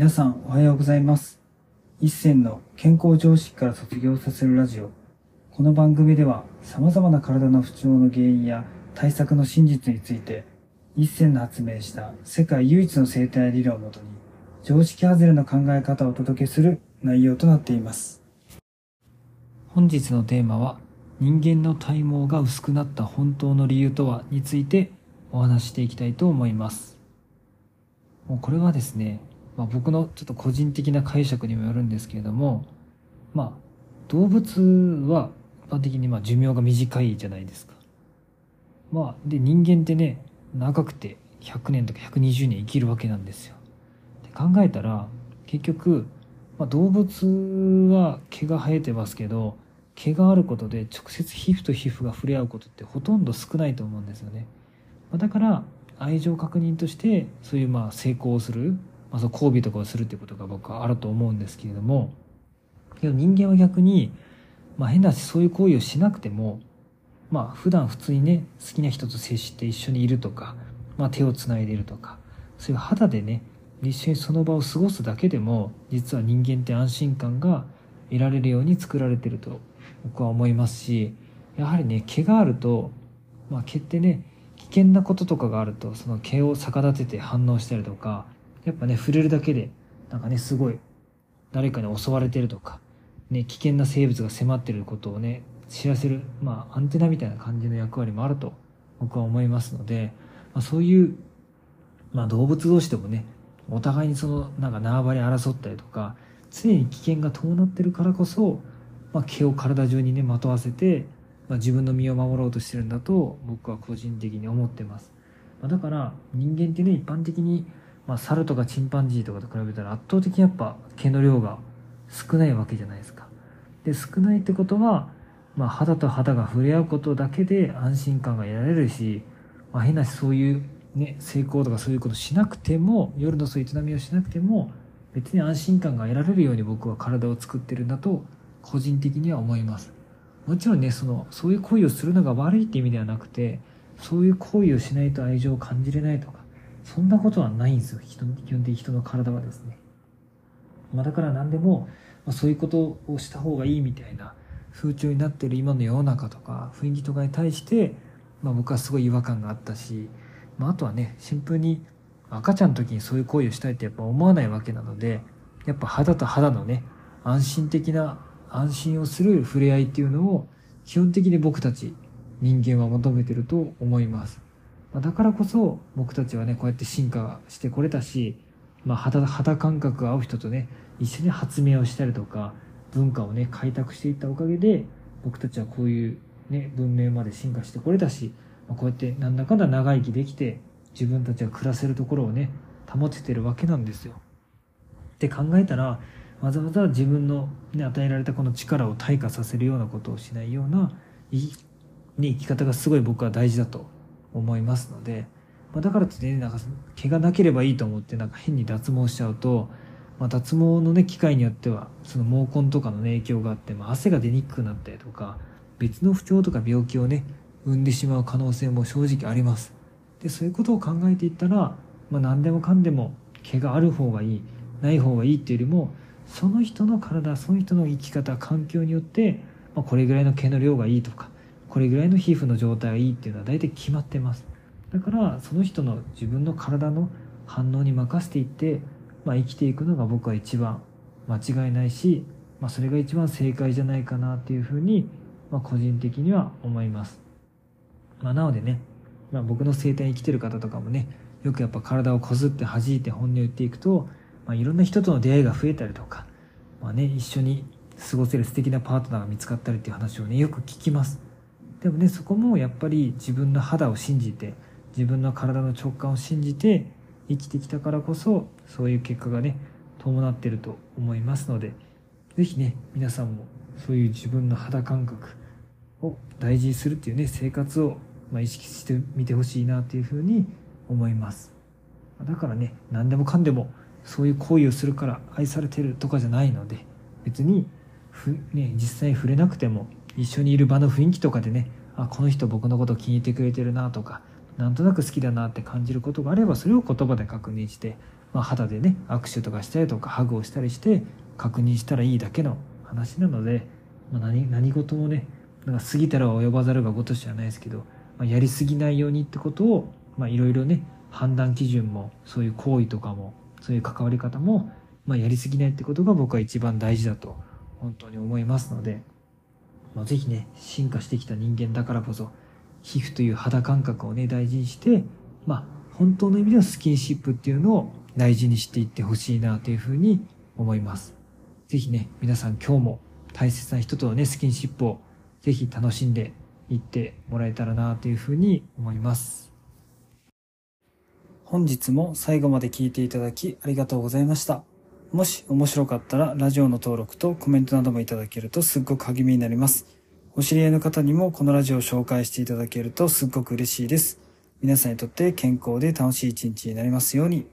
皆さんおはようございます。一銭の健康常識から卒業させるラジオ。この番組では様々な体の不調の原因や対策の真実について、一銭の発明した世界唯一の生態理論をもとに、常識外れの考え方をお届けする内容となっています。本日のテーマは、人間の体毛が薄くなった本当の理由とはについてお話ししていきたいと思います。もうこれはですね、まあ、僕のちょっと個人的な解釈にもよるんですけれども、まあ、動物は一般的にまあ寿命が短いじゃないですか。まあ、で、人間ってね、長くて100年とか120年生きるわけなんですよ。で考えたら、結局、まあ、動物は毛が生えてますけど、毛があることで直接皮膚と皮膚が触れ合うことってほとんど少ないと思うんですよね。まだから、愛情確認として、そういうまあ成功する、まあ、そう交尾とかをするっていうことが僕はあると思うんですけれども、けど人間は逆に、まあ変な話そういう行為をしなくても、まあ普段普通にね、好きな人と接して一緒にいるとか、まあ手をつないでいるとか、そういう肌でね、一緒にその場を過ごすだけでも、実は人間って安心感が得られるように作られてると僕は思いますし、やはりね、毛があると、まあ毛ってね、危険なこととかがあると、その毛を逆立てて反応したりとか、やっぱね、触れるだけで、なんかね、すごい、誰かに襲われてるとか、ね、危険な生物が迫ってることをね、知らせる、まあ、アンテナみたいな感じの役割もあると僕は思いますので、まあ、そういう、まあ、動物同士でもね、お互いにその、なんか縄張り争ったりとか、常に危険が伴ってるからこそ、まあ、毛を体中にね、まとわせて、まあ、自分の身を守ろうとしてるんだと僕は個人的に思ってます。まあ、だから人間ってね、一般的に、まあ、猿とかチンパンジーとかと比べたら圧倒的にやっぱ毛の量が少ないわけじゃないですか。で、少ないってことは、まあ、肌と肌が触れ合うことだけで安心感が得られるし、まあ、変なしそういうね、成功とかそういうことしなくても、夜のそういう営みをしなくても、別に安心感が得られるように僕は体を作ってるんだと、個人的には思います。もちろんね、その、そういう行為をするのが悪いって意味ではなくて、そういう行為をしないと愛情を感じれないとか、そんなことはないんですよ。人基本的に人の体はですね。まあ、だから何でも、まあ、そういうことをした方がいいみたいな風潮になってる今の世の中とか雰囲気とかに対して、まあ、僕はすごい違和感があったし、まあ、あとはねシンプルに赤ちゃんの時にそういう行為をしたいってやっぱ思わないわけなのでやっぱ肌と肌のね安心的な安心をする触れ合いっていうのを基本的に僕たち人間は求めてると思います。まあ、だからこそ僕たちはねこうやって進化してこれたし、まあ、肌肌感覚が合う人とね一緒に発明をしたりとか文化をね開拓していったおかげで僕たちはこういうね文明まで進化してこれたし、まあ、こうやってなんだかんだ長生きできて自分たちが暮らせるところをね保ててるわけなんですよ。って考えたらわざわざ自分の、ね、与えられたこの力を退化させるようなことをしないような生き,、ね、生き方がすごい僕は大事だと思いますので、まあ、だからってねなんか毛がなければいいと思ってなんか変に脱毛しちゃうと、まあ、脱毛のね機会によってはその毛根とかの、ね、影響があって、まあ、汗が出にくくなったりとか別の不調とか病気をね生んでしまう可能性も正直あります。でそういうことを考えていったら、まあ、何でもかんでも毛がある方がいいない方がいいっていうよりもその人の体その人の生き方環境によって、まあ、これぐらいの毛の量がいいとかこれぐらいの皮膚の状態がいいっていうのは大体決まってます。だからその人の自分の体の反応に任せていって、まあ、生きていくのが僕は一番間違いないし、まあ、それが一番正解じゃないかなっていうふうに、まあ、個人的には思います、まあ、なのでね、まあ、僕の生態に生きてる方とかもねよくやっぱ体をこすって弾いて本音を言っていくと、まあ、いろんな人との出会いが増えたりとか、まあね、一緒に過ごせる素敵なパートナーが見つかったりっていう話をねよく聞きます。でもねそこもやっぱり自分の肌を信じて自分の体の直感を信じて生きてきたからこそそういう結果がね伴ってると思いますので是非ね皆さんもそういう自分の肌感覚を大事にするっていうね生活をま意識してみてほしいなというふうに思います。だからね何でもかんでもそういう行為をするから愛されてるとかじゃないので別にふ、ね、実際に触れなくても一緒にいる場の雰囲気とかでねあこの人僕のこと気に入ってくれてるなとかなんとなく好きだなって感じることがあればそれを言葉で確認してまあ、肌でね握手とかしたりとかハグをしたりして確認したらいいだけの話なので、まあ何、何事もねなんか過ぎたら及ばざるがごとしじゃないですけど、まあ、やりすぎないようにってことをいろいろね判断基準もそういう行為とかもそういう関わり方も、まあ、やりすぎないってことが僕は一番大事だと本当に思いますので、まあ、ぜひね進化してきた人間だからこそ皮膚という肌感覚をね大事にしてまあ本当の意味でのスキンシップっていうのを大事にしていってほしいなというふうに思います。ぜひね、皆さん今日も大切な人とのね、スキンシップをぜひ楽しんでいってもらえたらなというふうに思います。本日も最後まで聞いていただきありがとうございました。もし面白かったらラジオの登録とコメントなどもいただけるとすっごく励みになります。お知り合いの方にもこのラジオを紹介していただけるとすっごく嬉しいです。皆さんにとって健康で楽しい一日になりますように。